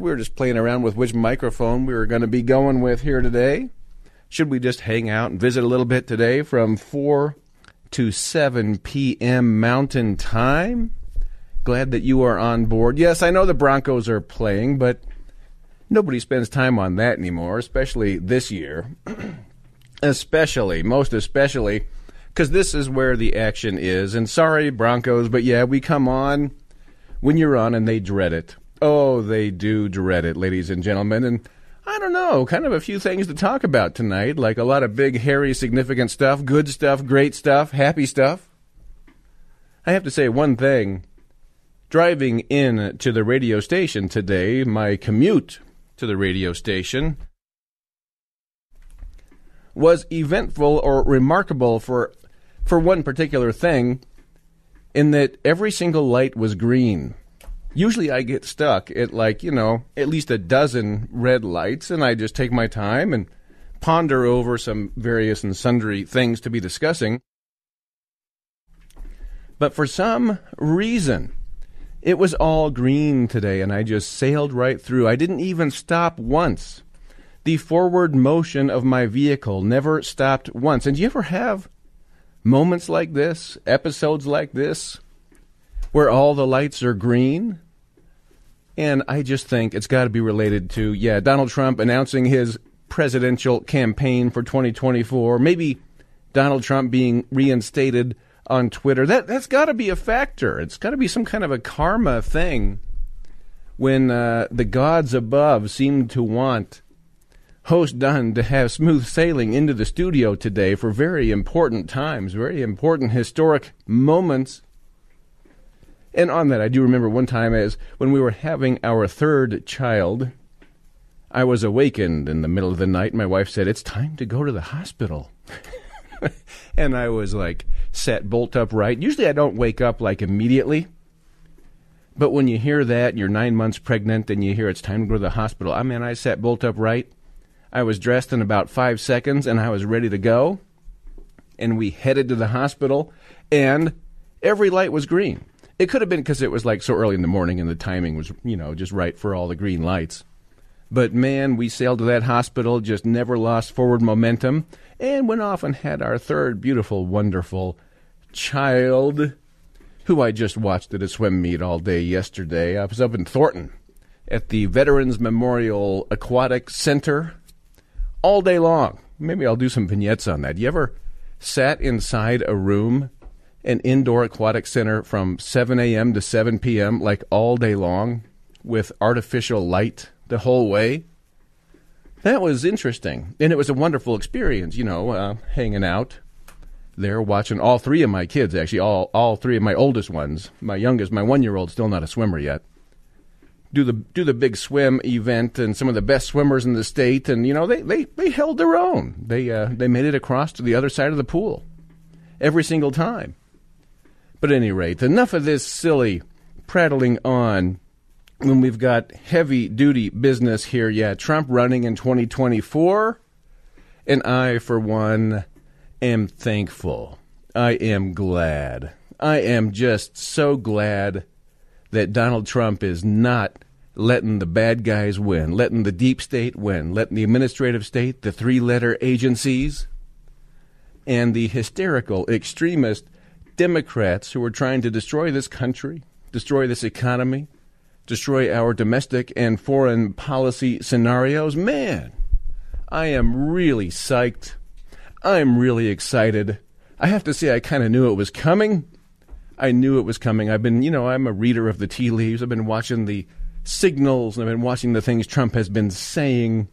We were just playing around with which microphone we were going to be going with here today. Should we just hang out and visit a little bit today from 4 to 7 p.m. Mountain Time? Glad that you are on board. Yes, I know the Broncos are playing, but nobody spends time on that anymore, especially this year. especially, most especially, because this is where the action is. And sorry, Broncos, but yeah, we come on when you're on and they dread it. Oh, they do dread it, ladies and gentlemen. And I don't know, kind of a few things to talk about tonight, like a lot of big, hairy, significant stuff, good stuff, great stuff, happy stuff. I have to say one thing. Driving in to the radio station today, my commute to the radio station was eventful or remarkable for for one particular thing in that every single light was green. Usually I get stuck at like, you know, at least a dozen red lights and I just take my time and ponder over some various and sundry things to be discussing. But for some reason, it was all green today and I just sailed right through. I didn't even stop once. The forward motion of my vehicle never stopped once. And do you ever have moments like this, episodes like this, where all the lights are green. And I just think it's got to be related to, yeah, Donald Trump announcing his presidential campaign for 2024. Maybe Donald Trump being reinstated on Twitter. That that's got to be a factor. It's got to be some kind of a karma thing. When uh, the gods above seem to want host Dunn to have smooth sailing into the studio today for very important times, very important historic moments. And on that, I do remember one time as when we were having our third child, I was awakened in the middle of the night. My wife said, It's time to go to the hospital. and I was like, sat bolt upright. Usually I don't wake up like immediately. But when you hear that, you're nine months pregnant, and you hear it's time to go to the hospital, I mean, I sat bolt upright I was dressed in about five seconds and I was ready to go. And we headed to the hospital, and every light was green. It could have been because it was like so early in the morning and the timing was, you know, just right for all the green lights. But man, we sailed to that hospital, just never lost forward momentum, and went off and had our third beautiful, wonderful child, who I just watched at a swim meet all day yesterday. I was up in Thornton at the Veterans Memorial Aquatic Center all day long. Maybe I'll do some vignettes on that. You ever sat inside a room, an indoor aquatic center from 7 a.m. to 7 p.m., like all day long, with artificial light the whole way? That was interesting. And it was a wonderful experience, you know, uh, hanging out there, watching all three of my kids, actually, all, all three of my oldest ones. My youngest, my one year old, still not a swimmer yet do the do the big swim event and some of the best swimmers in the state and you know they they, they held their own they uh, they made it across to the other side of the pool every single time but at any rate enough of this silly prattling on when we've got heavy duty business here. Yeah Trump running in 2024 and I for one am thankful. I am glad. I am just so glad that Donald Trump is not letting the bad guys win, letting the deep state win, letting the administrative state, the three letter agencies, and the hysterical extremist Democrats who are trying to destroy this country, destroy this economy, destroy our domestic and foreign policy scenarios. Man, I am really psyched. I'm really excited. I have to say, I kind of knew it was coming I knew it was coming. I've been, you know, I'm a reader of the tea leaves. I've been watching the signals and I've been watching the things Trump has been saying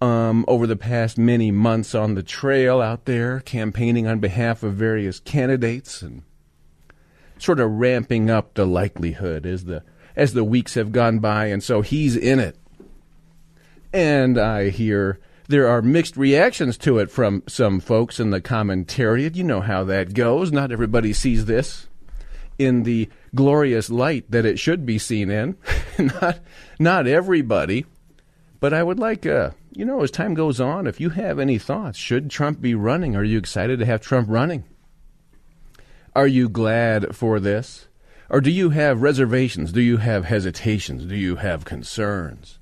um, over the past many months on the trail out there, campaigning on behalf of various candidates and sort of ramping up the likelihood as the as the weeks have gone by, and so he's in it. And I hear there are mixed reactions to it from some folks in the commentariat. You know how that goes. Not everybody sees this in the glorious light that it should be seen in. not, not everybody. But I would like, uh, you know, as time goes on, if you have any thoughts, should Trump be running? Are you excited to have Trump running? Are you glad for this? Or do you have reservations? Do you have hesitations? Do you have concerns?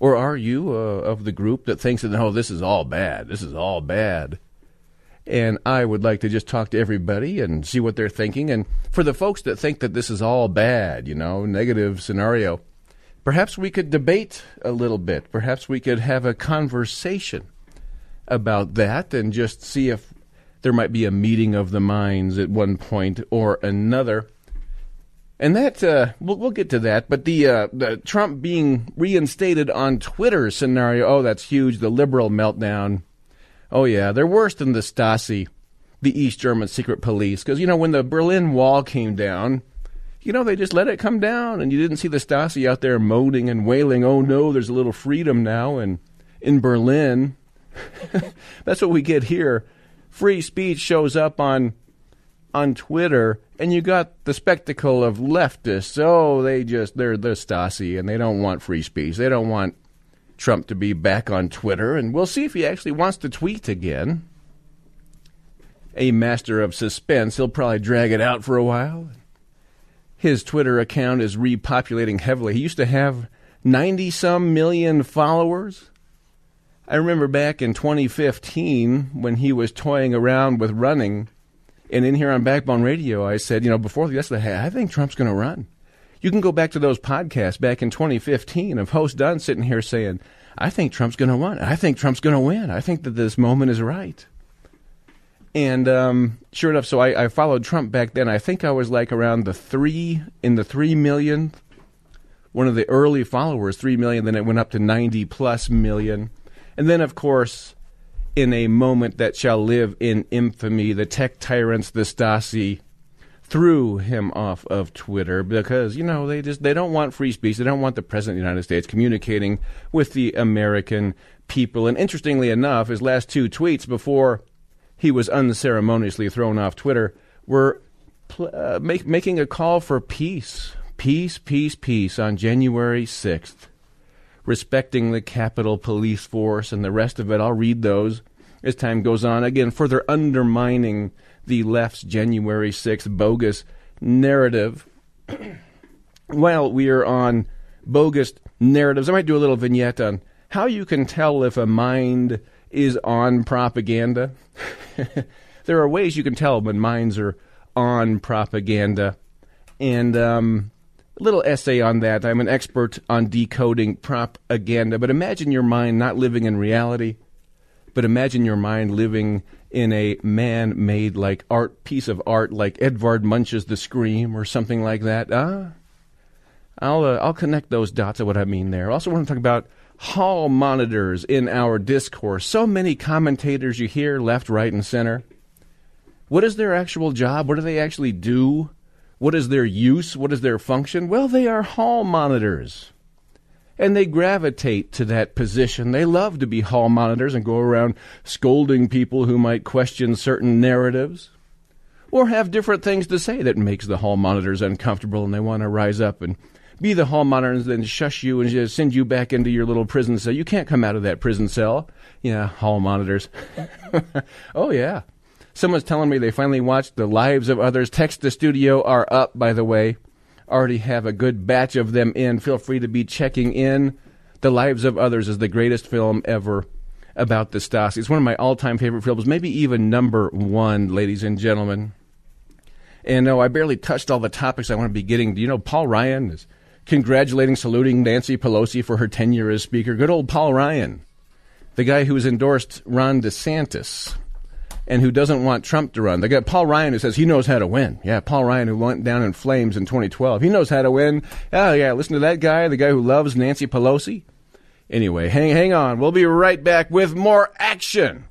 Or are you uh, of the group that thinks that, no, this is all bad? This is all bad. And I would like to just talk to everybody and see what they're thinking. And for the folks that think that this is all bad, you know, negative scenario, perhaps we could debate a little bit. Perhaps we could have a conversation about that and just see if there might be a meeting of the minds at one point or another. And that uh, we'll, we'll get to that, but the, uh, the Trump being reinstated on Twitter scenario, oh, that's huge. The liberal meltdown. Oh yeah, they're worse than the Stasi, the East German secret police, because you know when the Berlin Wall came down, you know they just let it come down, and you didn't see the Stasi out there moaning and wailing. Oh no, there's a little freedom now, and in Berlin, that's what we get here. Free speech shows up on on Twitter, and you got the spectacle of leftists. Oh, they just they're they're Stasi, and they don't want free speech. They don't want Trump to be back on Twitter, and we'll see if he actually wants to tweet again. A master of suspense, he'll probably drag it out for a while. His Twitter account is repopulating heavily. He used to have 90 some million followers. I remember back in 2015 when he was toying around with running and in here on Backbone Radio, I said, you know, before yesterday, hey, I think Trump's going to run. You can go back to those podcasts back in 2015 of host Dunn sitting here saying, I think Trump's going to win. I think Trump's going to win. I think that this moment is right. And um, sure enough, so I, I, followed Trump back then. I think I was like around the three, in the three million, one of the early followers, three million. Then it went up to 90 plus million. And then, of course, in a moment that shall live in infamy. The tech tyrants, the Stasi, threw him off of Twitter because you know they just they don't want free speech. They don't want the president of the United States communicating with the American people. And interestingly enough, his last two tweets before he was unceremoniously thrown off Twitter were uh, make, making a call for peace, peace, peace, peace on January sixth respecting the Capitol Police Force and the rest of it. I'll read those as time goes on. Again, further undermining the left's January 6th bogus narrative. While we are on bogus narratives, I might do a little vignette on how you can tell if a mind is on propaganda. there are ways you can tell when minds are on propaganda. And um, a little essay on that. I'm an expert on decoding propaganda, but imagine your mind not living in reality, but imagine your mind living in a man-made like art piece of art like Edvard Munch's The Scream or something like that. Ah, I'll uh, I'll connect those dots of what I mean there. I also want to talk about hall monitors in our discourse. So many commentators you hear left, right, and center. What is their actual job? What do they actually do? What is their use? What is their function? Well, they are hall monitors. And they gravitate to that position. They love to be hall monitors and go around scolding people who might question certain narratives or have different things to say that makes the hall monitors uncomfortable and they want to rise up and be the hall monitors and then shush you and just send you back into your little prison cell. You can't come out of that prison cell. Yeah, hall monitors. oh, yeah. Someone's telling me they finally watched The Lives of Others. Text the studio are up, by the way. Already have a good batch of them in. Feel free to be checking in. The Lives of Others is the greatest film ever about the Stasi. It's one of my all time favorite films, maybe even number one, ladies and gentlemen. And no, I barely touched all the topics I want to be getting. Do you know Paul Ryan is congratulating, saluting Nancy Pelosi for her tenure as Speaker? Good old Paul Ryan, the guy who's endorsed Ron DeSantis and who doesn't want Trump to run. They got Paul Ryan who says he knows how to win. Yeah, Paul Ryan who went down in flames in 2012. He knows how to win. Oh yeah, listen to that guy, the guy who loves Nancy Pelosi. Anyway, hang hang on. We'll be right back with more action.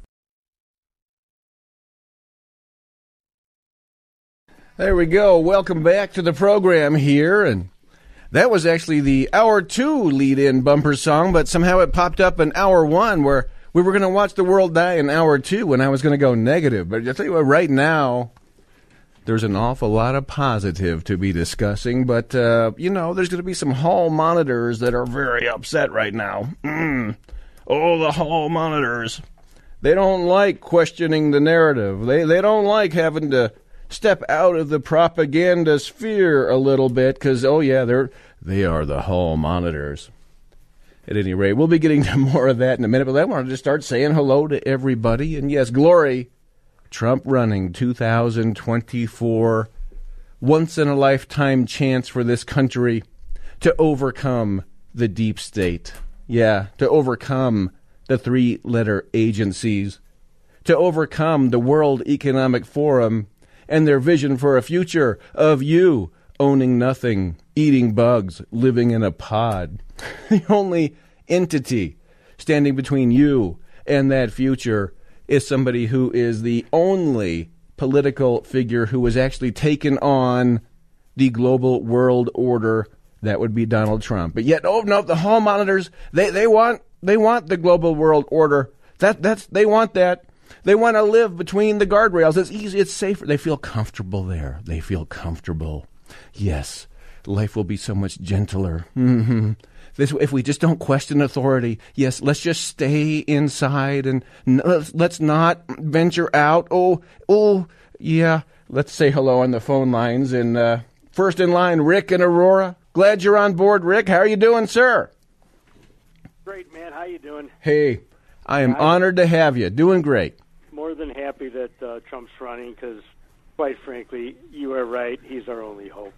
There we go. Welcome back to the program here and That was actually the hour two lead in bumper song, but somehow it popped up in hour one where we were going to watch the world die in hour two when I was going to go negative. But I tell you what, right now, there's an awful lot of positive to be discussing, but, uh, you know, there's going to be some hall monitors that are very upset right now. Mm. Oh, the hall monitors. They don't like questioning the narrative. They, they don't like having to step out of the propaganda sphere a little bit because, oh, yeah, they're, they are the hall monitors. At any rate, we'll be getting to more of that in a minute, but I wanted to start saying hello to everybody. And yes, glory Trump running 2024, once in a lifetime chance for this country to overcome the deep state. Yeah, to overcome the three letter agencies, to overcome the World Economic Forum and their vision for a future of you owning nothing, eating bugs, living in a pod. the only entity standing between you and that future is somebody who is the only political figure who has actually taken on the global world order. That would be Donald Trump. But yet, oh no, the hall monitors they, they want they want the global world order. That that's they want that. They want to live between the guardrails. It's easy. It's safer. They feel comfortable there. They feel comfortable. Yes, life will be so much gentler. Mm-hmm. This, if we just don't question authority, yes, let's just stay inside and let's, let's not venture out. Oh, oh, yeah. Let's say hello on the phone lines. And uh, first in line, Rick and Aurora. Glad you're on board, Rick. How are you doing, sir? Great, man. How you doing? Hey, I am honored to have you. Doing great. More than happy that uh, Trump's running because, quite frankly, you are right. He's our only hope.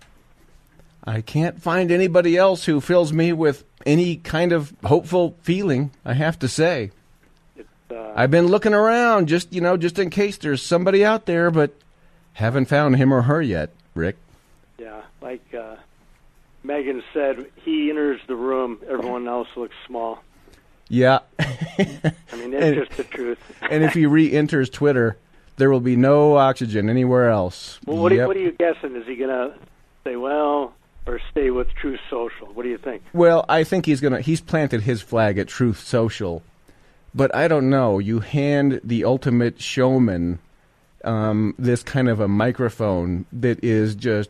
I can't find anybody else who fills me with any kind of hopeful feeling, I have to say. Uh, I've been looking around just, you know, just in case there's somebody out there, but haven't found him or her yet, Rick. Yeah, like uh, Megan said, he enters the room, everyone else looks small. Yeah. I mean, that's and, just the truth. and if he re enters Twitter, there will be no oxygen anywhere else. Well, what, yep. are, what are you guessing? Is he going to say, well, or stay with Truth Social? What do you think? Well, I think he's gonna he's planted his flag at Truth Social, but I don't know. You hand the ultimate showman um, this kind of a microphone that is just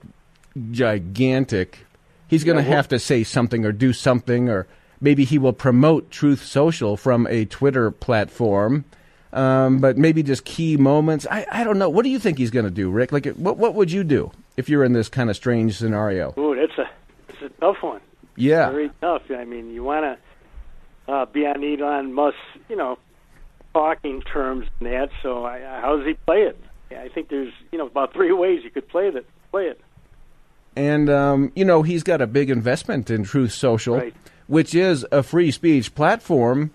gigantic. He's going to yeah, well, have to say something or do something, or maybe he will promote Truth Social from a Twitter platform. Um, but maybe just key moments. I, I don't know. What do you think he's going to do, Rick? Like, what what would you do if you're in this kind of strange scenario? Ooh, that's a it's a tough one. Yeah, very tough. I mean, you want to uh, be on Elon Musk, you know, talking terms and that. So, I, how does he play it? Yeah, I think there's you know about three ways you could play it. Play it. And um, you know, he's got a big investment in Truth Social, right. which is a free speech platform,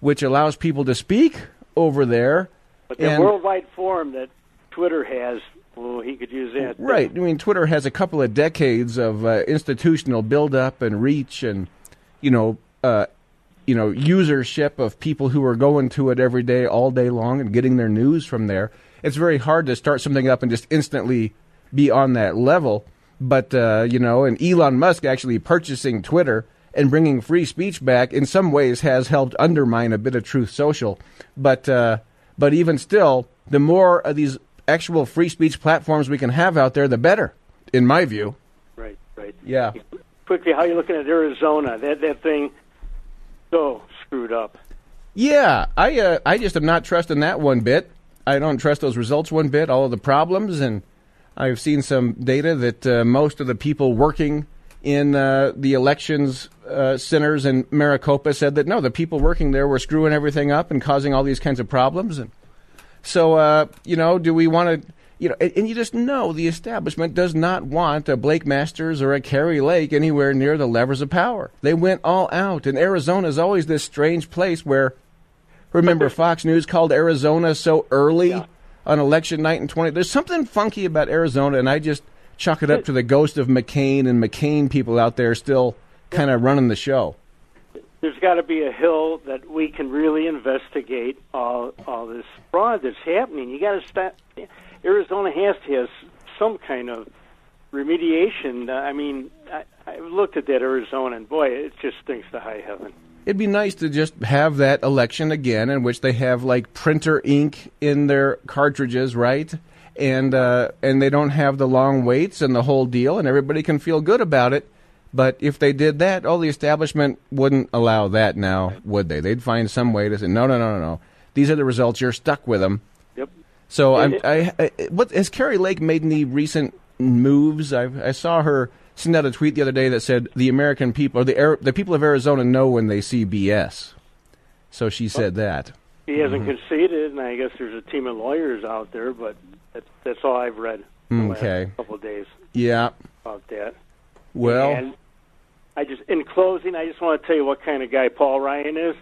which allows people to speak over there. But the and, worldwide forum that Twitter has, well, he could use that. Right. I mean, Twitter has a couple of decades of uh, institutional buildup and reach, and you know, uh, you know, usership of people who are going to it every day, all day long, and getting their news from there. It's very hard to start something up and just instantly be on that level. But uh, you know, and Elon Musk actually purchasing Twitter and bringing free speech back in some ways has helped undermine a bit of Truth Social. But uh, but even still, the more of these actual free speech platforms we can have out there, the better, in my view. Right, right. Yeah. Quickly, how are you looking at Arizona? That that thing so screwed up. Yeah, I uh, I just am not trusting that one bit. I don't trust those results one bit. All of the problems, and I've seen some data that uh, most of the people working in uh, the elections uh, centers in Maricopa said that no, the people working there were screwing everything up and causing all these kinds of problems. And so, uh, you know, do we want to, you know, and, and, you just know the establishment does not want a Blake Masters or a Kari Lake anywhere near the levers of power. They went all out, and Arizona is always this strange place where, remember, Fox News called Arizona so early yeah. on election night in 20. There's something funky about Arizona, and I just chalk it up to the ghost of McCain and McCain people out there still kind of running the show. There's got to be a hill that we can really investigate all all this fraud that's happening. You got to stop. Arizona has to have some kind of remediation. Uh, I mean, I, I looked at that Arizona, and boy, it just stinks to high heaven. It'd be nice to just have that election again, in which they have like printer ink in their cartridges, right? And uh, and they don't have the long waits and the whole deal, and everybody can feel good about it. But if they did that, all the establishment wouldn't allow that now, would they? They'd find some way to say, no, no, no, no, no. These are the results. You're stuck with them. Yep. So I'm, I, I, what has Kari Lake made any recent moves? I, I saw her send out a tweet the other day that said the American people, or the the people of Arizona, know when they see BS. So she said that. He hasn't mm-hmm. conceded, and I guess there's a team of lawyers out there, but that's, that's all I've read Okay. couple of days Yeah. about that. Well, and I just, in closing, I just want to tell you what kind of guy Paul Ryan is.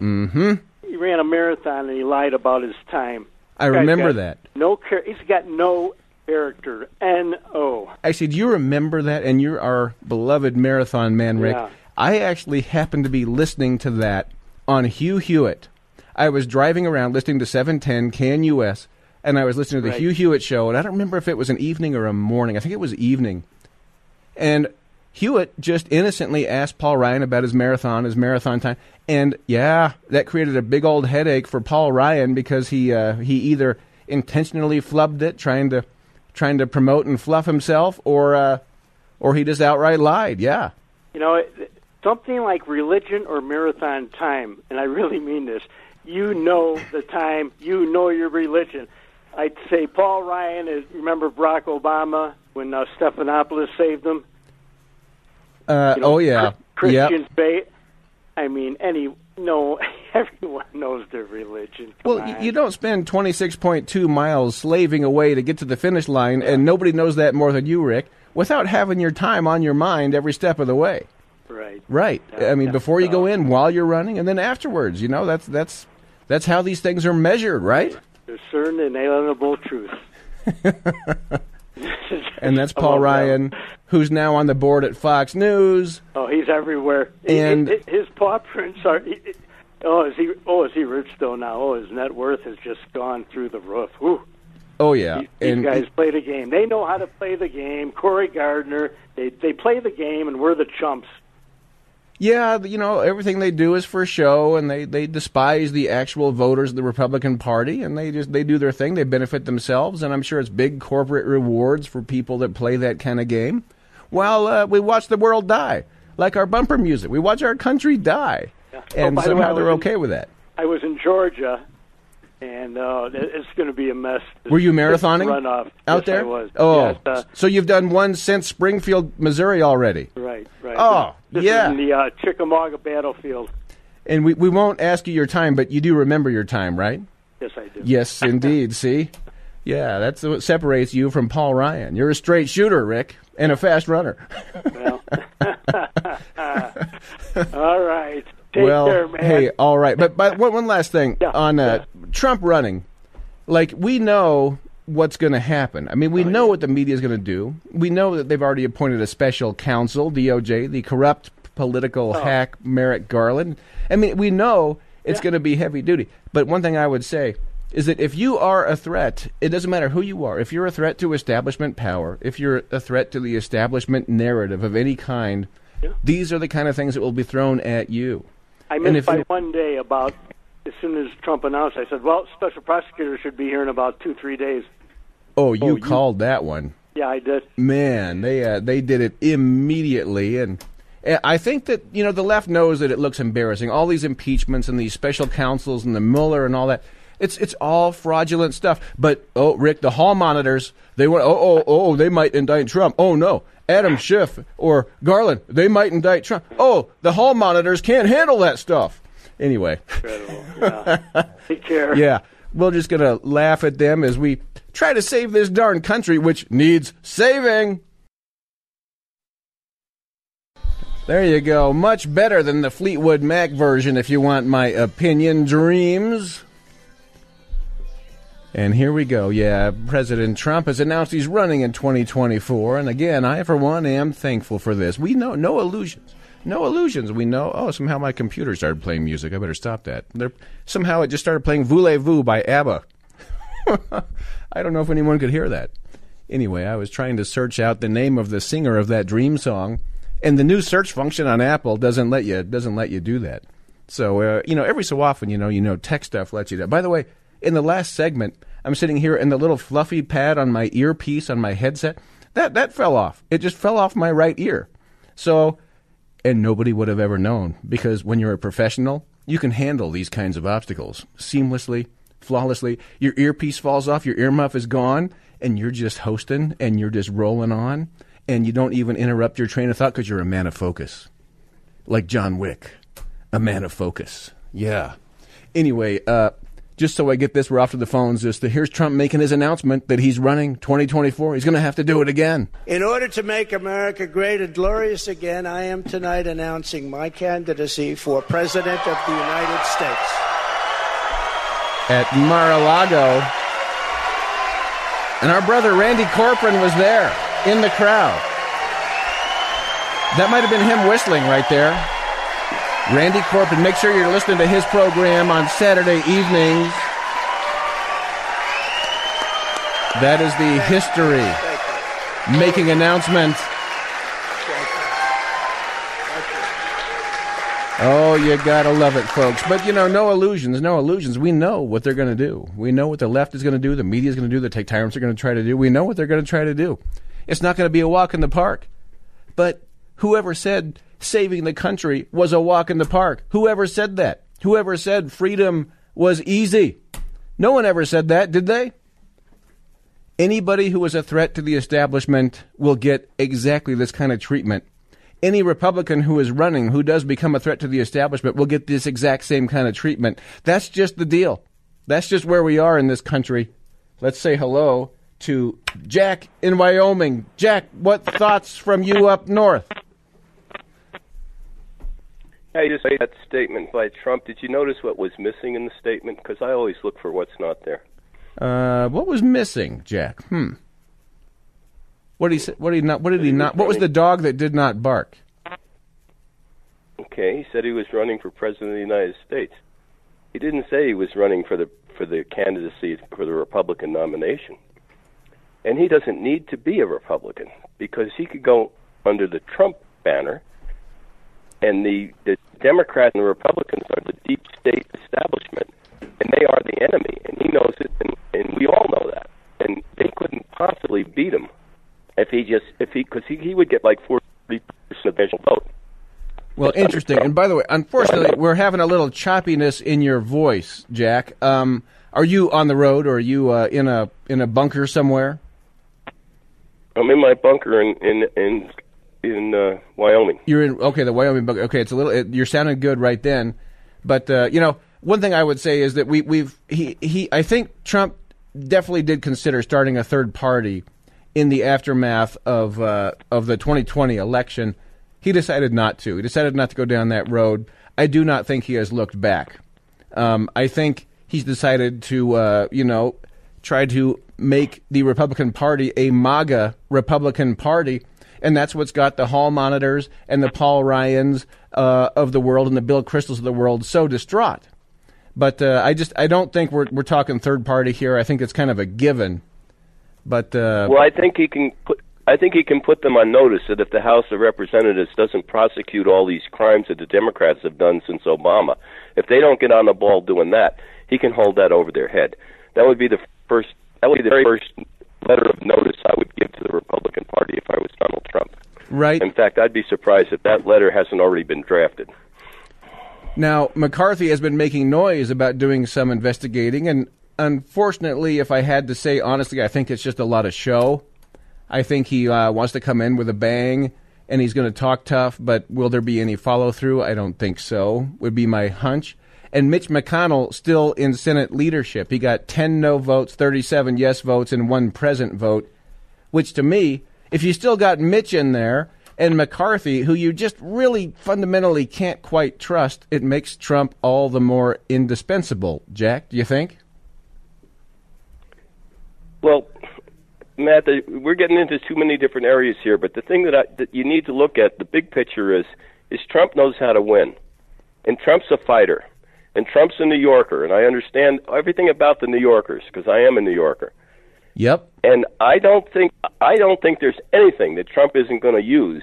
mm-hmm. He ran a marathon and he lied about his time. I remember that. No, char- he's got no character. N O. Actually, do you remember that? And you're our beloved marathon man, Rick. Yeah. I actually happened to be listening to that on Hugh Hewitt. I was driving around listening to 710 KNUS, and I was listening to the Right. Hugh Hewitt show, and I don't remember if it was an evening or a morning. I think it was evening. And Hewitt just innocently asked Paul Ryan about his marathon, his marathon time, and yeah, that created a big old headache for Paul Ryan because he uh, he either intentionally flubbed it, trying to trying to promote and fluff himself, or uh, or he just outright lied. Yeah, You know, something like religion or marathon time, and I really mean this. You know the time, you know your religion. I'd say Paul Ryan is. Remember Barack Obama when uh, Stephanopoulos saved him? Uh, You know, oh yeah, Chri- yep. Christians faith. I mean, any no, everyone knows their religion. Come Well, on. you don't spend 26.2 miles slaving away to get to the finish line, and nobody knows that more than you, Rick, without having your time on your mind every step of the way. right. Right. Yeah, I mean, yeah. before you go in, while you're running, and then afterwards. You know, that's that's that's how these things are measured, right? There's certain inalienable truth. And that's Paul that Ryan, who's now on the board at Fox News. Oh, he's everywhere. And- his, his paw prints are. Oh, is he? Oh, is he rich though now? Oh, his net worth has just gone through the roof. Whew. Oh yeah, These, these and guys play the game. They know how to play the game. Cory Gardner. They they play the game, and we're the chumps. yeah, you know, everything they do is for show, and they they despise the actual voters of the Republican Party, and they just they do their thing. They benefit themselves, and I'm sure it's big corporate rewards for people that play that kind of game. While uh, we watch the world die, like our bumper music, we watch our country die, Yeah. and Oh, by the way, somehow they're was in- okay with that. I was in Georgia, and uh, it's going to be a mess. Were you marathoning runoff out Yes, there? I was. Oh, Yes, uh, so you've done one since Springfield, Missouri already. right, right. Oh, this yeah. is in the uh, Chickamauga battlefield. And we, we won't ask you your time, but you do remember your time, right? Yes, I do. Yes, indeed. See? Yeah, that's what separates you from Paul Ryan. You're a straight shooter, Rick, and a fast runner. Well, all right. Take well, care, man. hey, all right. But, but one, one last thing Yeah, on uh, Trump running. Like, we know what's going to happen. I mean, Oh, we know what the media is going to do. We know that they've already appointed a special counsel, DOJ, the corrupt political Oh. hack Merrick Garland. I mean, we know it's Yeah. going to be heavy duty. But one thing I would say is that if you are a threat, it doesn't matter who you are. If you're a threat to establishment power, if you're a threat to the establishment narrative of any kind, Yeah. these are the kind of things that will be thrown at you. I missed if by you- one day about as soon as Trump announced. I said, "Well, special prosecutor should be here in about two, three days." Oh, you you- called that one. Yeah, I did. Man, they uh, they did it immediately, and I think that you know the left knows that it looks embarrassing. All these impeachments and these special counsels and the Mueller and all that. It's it's all fraudulent stuff. But oh, Rick, the hall monitors they want. Oh oh oh, they might indict Trump. Oh no, Adam Schiff or Garland they might indict Trump. Oh, the hall monitors can't handle that stuff. Anyway, Incredible. Yeah. Take care. yeah, we're just gonna laugh at them as we try to save this darn country, which needs saving. There you go. Much better than the Fleetwood Mac version, if you want my opinion, dreams. And here we go. Yeah, President Trump has announced he's running in 2024. And again, I, for one, am thankful for this. We know no illusions. No illusions. We know, oh, somehow my computer started playing music. I better stop that. There, somehow it just started playing Voulez-Vous by ABBA. I don't know if anyone could hear that. Anyway, I was trying to search out the name of the singer of that dream song, and the new search function on Apple doesn't let you doesn't let you do that. So uh, you know, every so often, you know, you know, tech stuff lets you do. By the way, in the last segment, I'm sitting here, and the little fluffy pad on my earpiece on my headset that that fell off. It just fell off my right ear. So, and nobody would have ever known because when you're a professional, you can handle these kinds of obstacles seamlessly, flawlessly. Your earpiece falls off, your earmuff is gone, and you're just hosting and you're just rolling on, and you don't even interrupt your train of thought because you're a man of focus, like John Wick, a man of focus. Yeah. Anyway, uh, just so I get this, we're off to the phones. Just the, here's Trump making his announcement that he's running 2024. He's going to have to do it again. In order to make America great and glorious again, I am tonight announcing my candidacy for President of the United States. At Mar-a-Lago. And our brother Randy Corcoran was there in the crowd. That might have been him whistling right there. Randy Corcoran, make sure you're listening to his program on Saturday evenings. That is the history making announcement. Oh, you gotta love it, folks. But you know, no illusions, no illusions. We know what they're gonna do. We know what the left is gonna do, the media is gonna do, the take tyrants are gonna try to do. We know what they're gonna try to do. It's not gonna be a walk in the park. But whoever said saving the country was a walk in the park? Whoever said that? Whoever said freedom was easy? No one ever said that, did they? Anybody who is a threat to the establishment will get exactly this kind of treatment any Republican who is running who does become a threat to the establishment will get this exact same kind of treatment. That's just the deal. That's just where we are in this country. Let's say hello to Jack in Wyoming. Jack, what thoughts from you up north? I just made that statement by Trump. Did you notice what was missing in the statement? Because I always look for what's not there. Uh, what was missing, Jack? Hmm. What did he say? What did he not? What did he not? What was the dog that did not bark? Okay, he said he was running for president of the United States. He didn't say he was running for the for the candidacy for the Republican nomination. And he doesn't need to be a Republican because he could go under the Trump banner. And the the Democrats and the Republicans are the deep state establishment, and they are the enemy, and he knows it, and, and we all know that. And they couldn't possibly beat him if he just if he because he, he would get like forty percent of the vote. Well, interesting. And by the way, unfortunately, we're having a little choppiness in your voice, Jack. Um, are you on the road, or are you uh, in a in a bunker somewhere? I'm in my bunker in in in in uh, Wyoming. You're in okay, the Wyoming bunker. Okay, it's a little. It, you're sounding good right then, but uh, you know, one thing I would say is that we we've he he. I think Trump definitely did consider starting a third party in the aftermath of uh, of the 2020 election. He decided not to. He decided not to go down that road. I do not think he has looked back. Um, I think he's decided to, uh, you know, try to make the Republican Party a MAGA Republican Party, and that's what's got the hall monitors and the Paul Ryans uh, of the world and the Bill Kristols of the world so distraught. But uh, I just I don't think we're we're talking third party here. I think it's kind of a given. But uh, well, I think he can put I think he can put them on notice that if the House of Representatives doesn't prosecute all these crimes that the Democrats have done since Obama, if they don't get on the ball doing that, he can hold that over their head. That would be the first. That would be the very first letter of notice I would give to the Republican Party if I. Right. In fact, I'd be surprised if that letter hasn't already been drafted. Now, McCarthy has been making noise about doing some investigating, and unfortunately, if I had to say honestly, I think it's just a lot of show. I think he uh, wants to come in with a bang and he's going to talk tough, but will there be any follow through? I don't think so, would be my hunch. And Mitch McConnell still in Senate leadership. He got 10 no votes, 37 yes votes, and one present vote, which to me, if you still got Mitch in there and McCarthy, who you just really fundamentally can't quite trust, it makes Trump all the more indispensable. Jack, do you think? Well, Matt, we're getting into too many different areas here, but the thing that, I, that you need to look at, the big picture is, is Trump knows how to win, and Trump's a fighter, and Trump's a New Yorker, and I understand everything about the New Yorkers because I am a New Yorker, Yep. And I don't think I don't think there's anything that Trump isn't going to use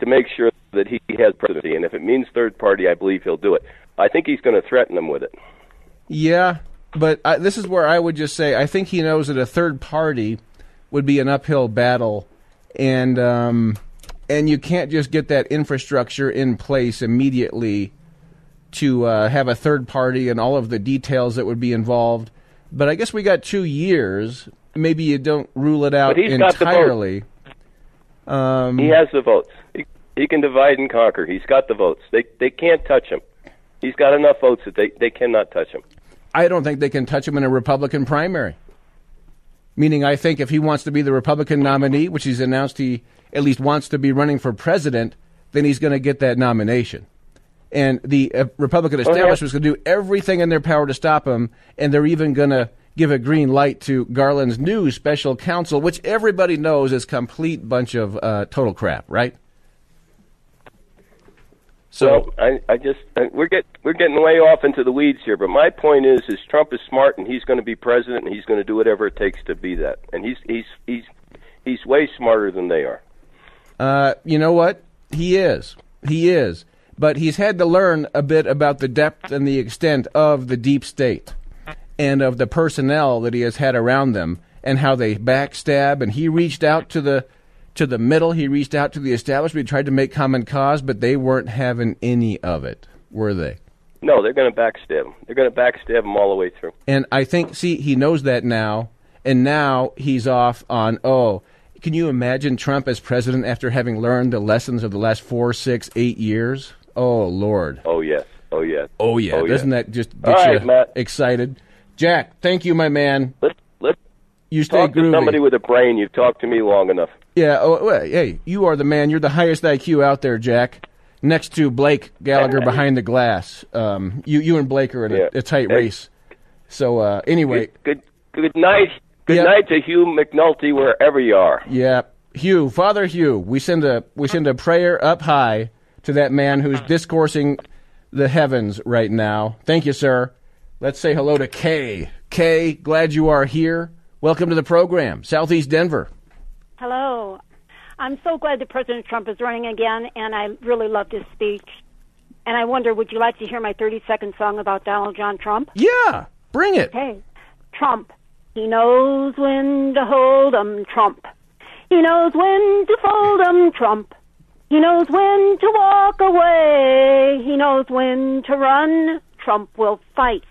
to make sure that he has presidency. And if it means third party, I believe he'll do it. I think he's going to threaten them with it. Yeah, but I, this is where I would just say I think he knows that a third party would be an uphill battle, and um, and you can't just get that infrastructure in place immediately to uh, have a third party and all of the details that would be involved. But I guess we got two years. Maybe you don't rule it out But he's got the entirely. Um, He has the votes. He, he can divide and conquer. He's got the votes. They they can't touch him. He's got enough votes that they, they cannot touch him. I don't think they can touch him in a Republican primary. Meaning, I think if he wants to be the Republican nominee, which he's announced he at least wants to be running for president, then he's going to get that nomination. And the uh, Republican establishment is going to do everything in their power to stop him, and they're even going to give a green light to Garland's new special counsel, which everybody knows is complete bunch of uh, total crap, right? So So I, I just I, we're get we're getting way off into the weeds here. But my point is, is Trump is smart and he's going to be president and he's going to do whatever it takes to be that. And he's he's he's he's way smarter than they are. Uh, you know what? He is. He is. But he's had to learn a bit about the depth and the extent of the deep state and of the personnel that he has had around them and how they backstab. And he reached out to the to the middle. He reached out to the establishment. He tried to make common cause, but they weren't having any of it, were they? No, they're going to backstab him. They're going to backstab him all the way through. And I think, see, he knows that now, and now he's off on, oh, can you imagine Trump as president after having learned the lessons of the last four, six, eight years? Oh, Lord. Oh yes. Oh yes. Oh, yeah. Oh, Doesn't yeah. that just All get right, you Matt. excited? Jack, thank you, my man. Let's let's You stay talk to somebody with a brain. You've talked to me long enough. Yeah. Oh, hey, you are the man. You're the highest IQ out there, Jack. Next to Blake Gallagher behind the glass. Um, you, you and Blake are in a, Yeah. a tight Hey. race. So uh, anyway, Good good, good night. Good Yeah. night to Hugh McNulty wherever you are. yeah, Hugh, Father Hugh, we send a we send a prayer up high to that man who's discoursing the heavens right now. Thank you, sir. Let's say hello to Kay. Kay, glad you are here. Welcome to the program, Southeast Denver. Hello. I'm so glad that President Trump is running again, and I really loved his speech. And I wonder, would you like to hear my 30 second song about Donald John Trump? Yeah, bring it. Hey, Trump. He knows when to hold 'em, Trump. He knows when to fold 'em, Trump. He knows when to walk away. He knows when to run. Trump will fight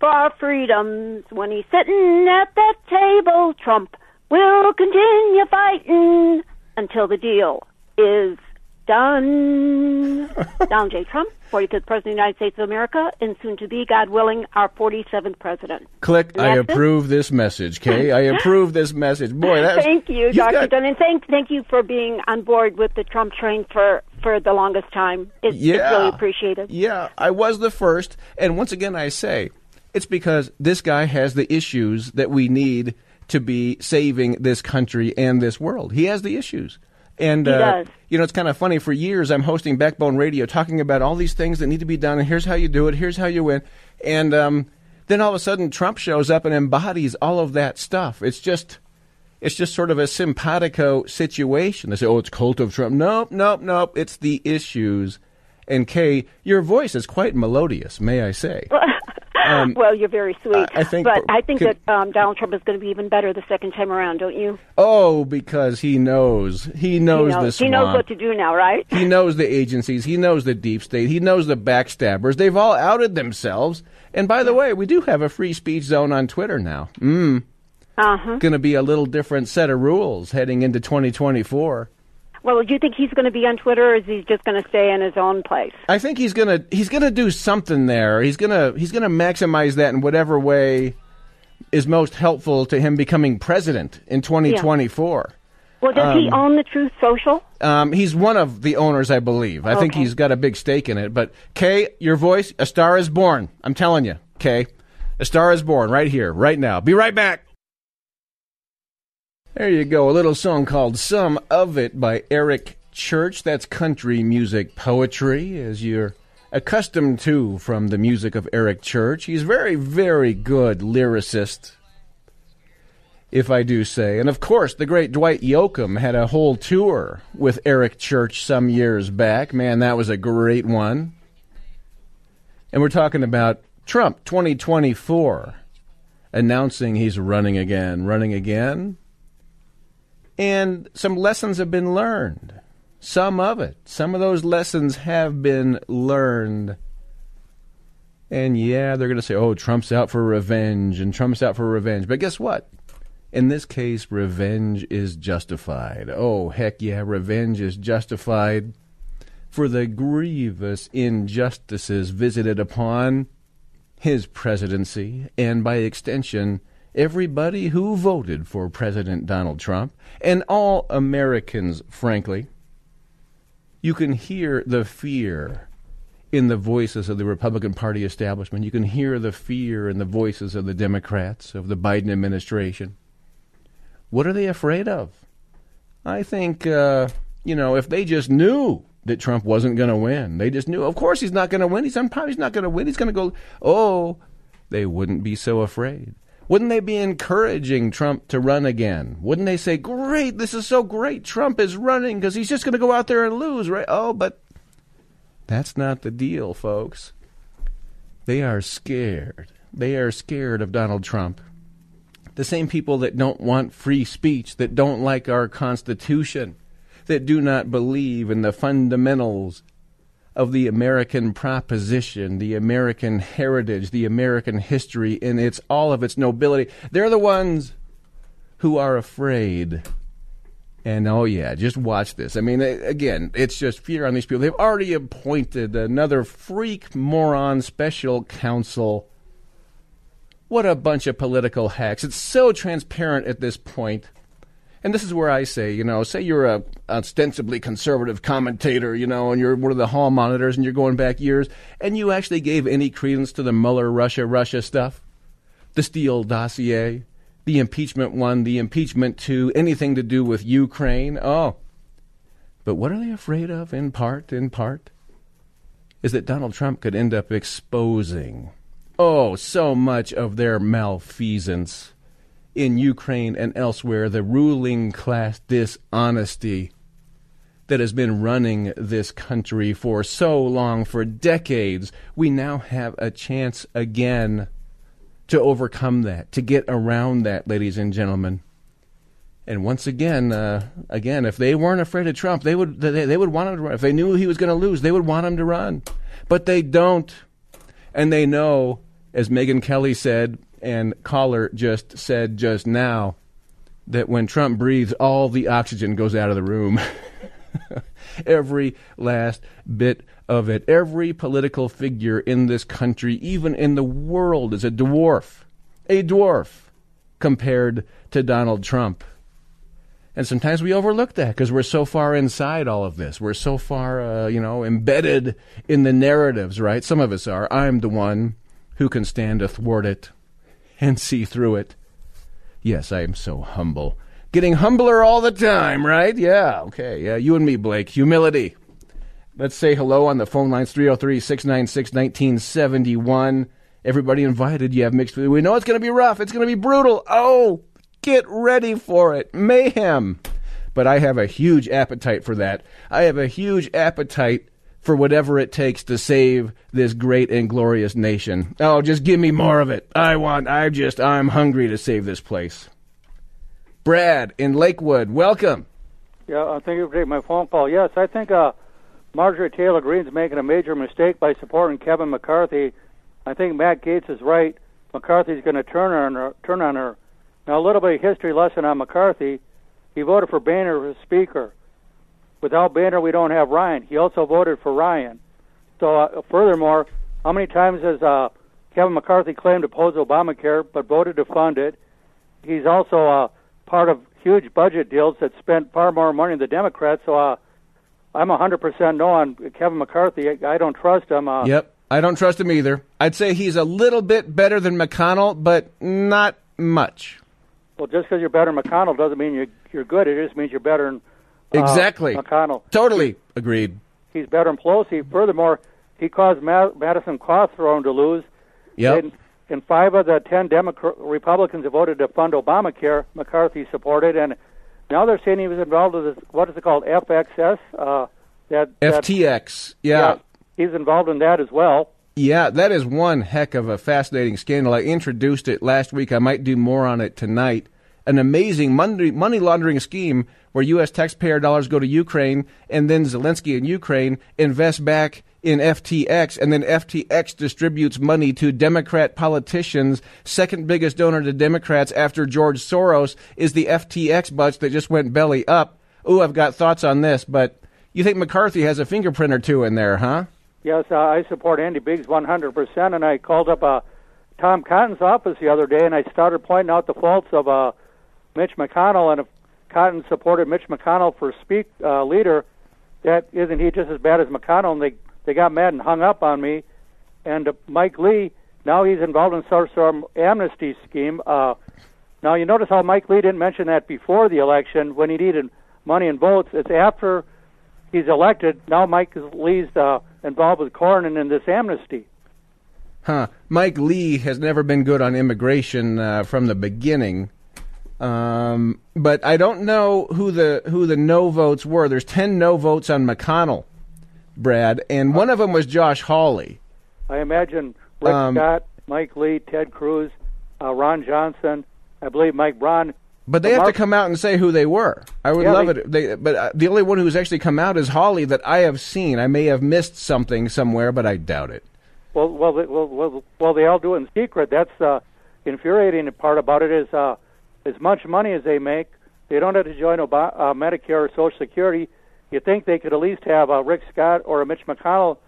for our freedoms when he's sitting at that table. Trump will continue fighting until the deal is done. Donald J. Trump, 45th President of the United States of America, and soon to be, God willing, our 47th President. Click. I That's it? approve this message, Kay. I approve this message. Boy, that was, Thank you, Dr. got- Dunn, and thank thank you for being on board with the Trump train for for the longest time. It's, it's Yeah. really appreciated. Yeah, I was the first. And once again, I say it's because this guy has the issues that we need to be saving this country and this world. He has the issues. And, uh, you know, it's kind of funny. For years, I'm hosting Backbone Radio talking about all these things that need to be done, and here's how you do it, here's how you win. And um, then all of a sudden, Trump shows up and embodies all of that stuff. It's just. It's just sort of a simpatico situation. They say, "Oh, it's cult of Trump." Nope, nope, nope. It's the issues. And Kay, your voice is quite melodious, may I say? well, you're very sweet. Um, I- I think- but I think can- that um, Donald Trump is going to be even better the second time around, don't you? Oh, because he knows. He knows, he the knows, swamp. he knows what to do now, right? He knows the agencies. He knows the deep state. He knows the backstabbers. They've all outed themselves. And by the way, we do have a free speech zone on Twitter now. Mm. Uh huh. Going to be a little different set of rules heading into 2024. Well, do you think he's going to be on Twitter, or is he just going to stay in his own place? I think he's gonna he's gonna do something there. He's gonna he's gonna maximize that in whatever way is most helpful to him becoming president in 2024. Well, does he own the Truth Social? Um, he's one of the owners, I believe. I think he's got a big stake in it. But Kay, your voice, a star is born. I'm telling you, Kay, a star is born right here, right now. Be right back. There you go, a little song called "Some of It" by Eric Church. That's country music poetry, as you're accustomed to from the music of Eric Church. He's very, very good lyricist. if I do say. And of course, the great Dwight Yoakam had a whole tour with Eric Church some years back. Man, that was a great one. And we're talking about Trump 2024 announcing he's running again, running again. And some lessons have been learned. Some of it. Some of those lessons have been learned. And yeah, they're going to say, oh, Trump's out for revenge, and Trump's out for revenge. But guess what? In this case, revenge is justified. Oh, heck yeah, revenge is justified for the grievous injustices visited upon his presidency, and by extension, everybody who voted for President Donald Trump, and all Americans, frankly. You can hear the fear in the voices of the Republican Party establishment. You can hear the fear in the voices of the Democrats, of the Biden administration. What are they afraid of? I think, uh, you know, if they just knew that Trump wasn't going to win, they just knew, of course, he's not going to win. He's, probably not going to win. He's going to go, oh, they wouldn't be so afraid. Wouldn't they be encouraging Trump to run again? Wouldn't they say, great, this is so great. Trump is running because he's just going to go out there and lose, right? Oh, but that's not the deal, folks. They are scared. They are scared of Donald Trump. The same people that don't want free speech, that don't like our Constitution, that do not believe in the fundamentals of the American proposition, the American heritage, the American history in its all of its nobility. They're the ones who are afraid. And oh yeah, just watch this. I mean, again, it's just fear on these people. They've already appointed another freak moron special counsel. What a bunch of political hacks. It's so transparent at this point. And this is where I say, you know, say you're a ostensibly conservative commentator, you know, and you're one of the hall monitors and you're going back years, and you actually gave any credence to the Mueller Russia Russia stuff, the Steele dossier, the impeachment one, the impeachment two, anything to do with Ukraine. Oh. But what are they afraid of, in part, in part? Is that Donald Trump could end up exposing, oh, so much of their malfeasance in Ukraine and elsewhere, the ruling class dishonesty that has been running this country for so long, for decades, we now have a chance again to overcome that, to get around that, ladies and gentlemen. And once again, uh, again, if they weren't afraid of Trump, they would they, they would want him to run. If they knew he was going to lose, they would want him to run. But they don't, and they know, as Megyn Kelly said, and caller just said just now that when Trump breathes, all the oxygen goes out of the room. Every last bit of it. Every political figure in this country, even in the world, is a dwarf. A dwarf compared to Donald Trump. And sometimes we overlook that because we're so far inside all of this. We're so far, uh, you know, embedded in the narratives, right? Some of us are. I'm the one who can stand athwart it and see through it. Yes, I am so humble. Getting humbler all the time, right? Yeah, okay. Yeah, you and me, Blake. Humility. Let's say hello on the phone lines 303 696 1971. Everybody invited. You have mixed. We know it's going to be rough. It's going to be brutal. Oh, get ready for it. Mayhem. But I have a huge appetite for that. I have a huge appetite for whatever it takes to save this great and glorious nation. Oh, just give me more of it. I want, I just, I'm hungry to save this place. Brad in Lakewood, welcome. Yeah, uh, thank you for taking my phone call. Yes, I think uh, Marjorie Taylor Greene's making a major mistake by supporting Kevin McCarthy. I think Matt Gaetz is right. McCarthy's going to turn on her. Turn on her. Now, a little bit of history lesson on McCarthy. He voted for Boehner as Speaker. Without Boehner, we don't have Ryan. He also voted for Ryan. So, uh, furthermore, how many times has uh, Kevin McCarthy claimed to oppose Obamacare but voted to fund it? He's also uh, part of huge budget deals that spent far more money than the Democrats. So, uh, I'm 100% no on Kevin McCarthy. I, I don't trust him. Uh, yep, I don't trust him either. I'd say he's a little bit better than McConnell, but not much. Well, just because you're better than McConnell doesn't mean you're, you're good. It just means you're better than Exactly. Uh, McConnell. Totally agreed. He's better than Pelosi. Furthermore, he caused Ma- Madison Cawthorn to lose. Yep. And and five of the ten Democrat Republicans who voted to fund Obamacare, McCarthy supported, and now they're saying he was involved with this, what is it called, FXS? Uh, that, that FTX. Yeah. yeah, he's involved in that as well. Yeah, that is one heck of a fascinating scandal. I introduced it last week. I might do more on it tonight. An amazing money, money laundering scheme where U.S. taxpayer dollars go to Ukraine and then Zelensky in Ukraine invest back in FTX, and then FTX distributes money to Democrat politicians. Second biggest donor to Democrats after George Soros is the FTX bunch that just went belly up. Ooh, I've got thoughts on this, but you think McCarthy has a fingerprint or two in there, huh? Yes, uh, I support Andy Biggs 100%, and I called up uh, Tom Cotton's office the other day, and I started pointing out the faults of uh, Mitch McConnell, and if Cotton supported Mitch McConnell for speak uh, leader, that isn't he just as bad as McConnell? And they they got mad and hung up on me. And uh, Mike Lee, now he's involved in some sort of amnesty scheme. Uh, now you notice how Mike Lee didn't mention that before the election when he needed money and votes. It's after he's elected. Now Mike Lee's uh, involved with Cornyn in this amnesty. Huh. Mike Lee has never been good on immigration uh, from the beginning. Um, but I don't know who the who the no votes were. There's ten no votes on McConnell, Brad, and one of them was Josh Hawley. I imagine Rick um, Scott, Mike Lee, Ted Cruz, uh, Ron Johnson, I believe Mike Braun. But they have Mark, to come out and say who they were. I would yeah, love they, it. They, but uh, the only one who's actually come out is Hawley that I have seen. I may have missed something somewhere, but I doubt it. Well, well, well, well, well they all do it in secret. That's the uh, infuriating part about it is uh, as much money as they make, they don't have to join Obama, uh, Medicare or Social Security. You think they could at least have a Rick Scott or a Mitch McConnell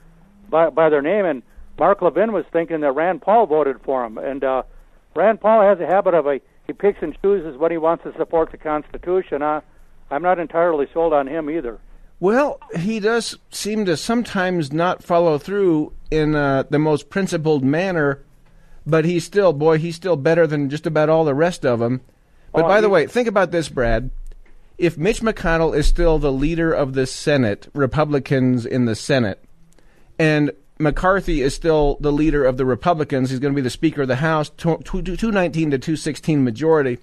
by, by their name? And Mark Levin was thinking that Rand Paul voted for him, and uh, Rand Paul has a habit of a he picks and chooses when he wants to support the Constitution. Uh, I'm not entirely sold on him either. Well, he does seem to sometimes not follow through in uh, the most principled manner, but he's still, boy, he's still better than just about all the rest of them. But oh, by the way, think about this, Brad. If Mitch McConnell is still the leader of the Senate, Republicans in the Senate, and McCarthy is still the leader of the Republicans, he's going to be the Speaker of the House, 219 to 216 majority.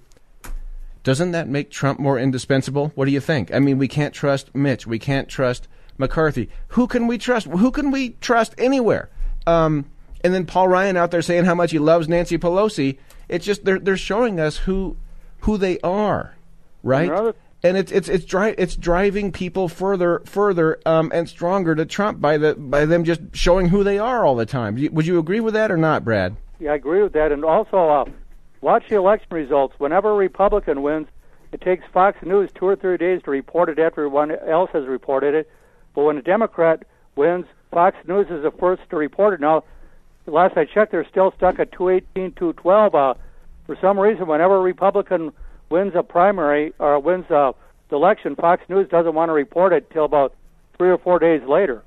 Doesn't that make Trump more indispensable? What do you think? I mean, we can't trust Mitch. We can't trust McCarthy. Who can we trust? Who can we trust anywhere? Um, and then Paul Ryan out there saying how much he loves Nancy Pelosi. It's just they're they're showing us who who they are, right? And it's it's it's dri- it's driving people further further um, and stronger to Trump by the by them just showing who they are all the time. Would you agree with that or not, Brad? Yeah, I agree with that. And also, uh, watch the election results. Whenever a Republican wins, it takes Fox News two or three days to report it after everyone else has reported it. But when a Democrat wins, Fox News is the first to report it. Now, last I checked, they're still stuck at 218, 212. Uh, for some reason, whenever a Republican wins a primary or wins a election, Fox News doesn't want to report it till about three or four days later.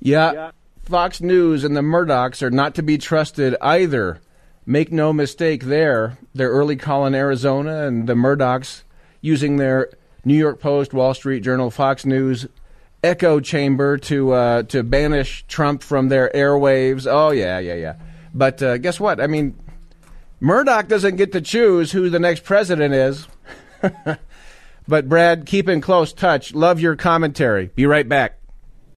Yeah, yeah. Fox News and the Murdochs are not to be trusted either. Make no mistake there. Their early call in Arizona and the Murdochs using their New York Post, Wall Street Journal, Fox News echo chamber to uh, to banish Trump from their airwaves. Oh yeah, yeah, yeah. But uh, guess what? I mean, Murdoch doesn't get to choose who the next president is. but, Brad, keep in close touch. Love your commentary. Be right back.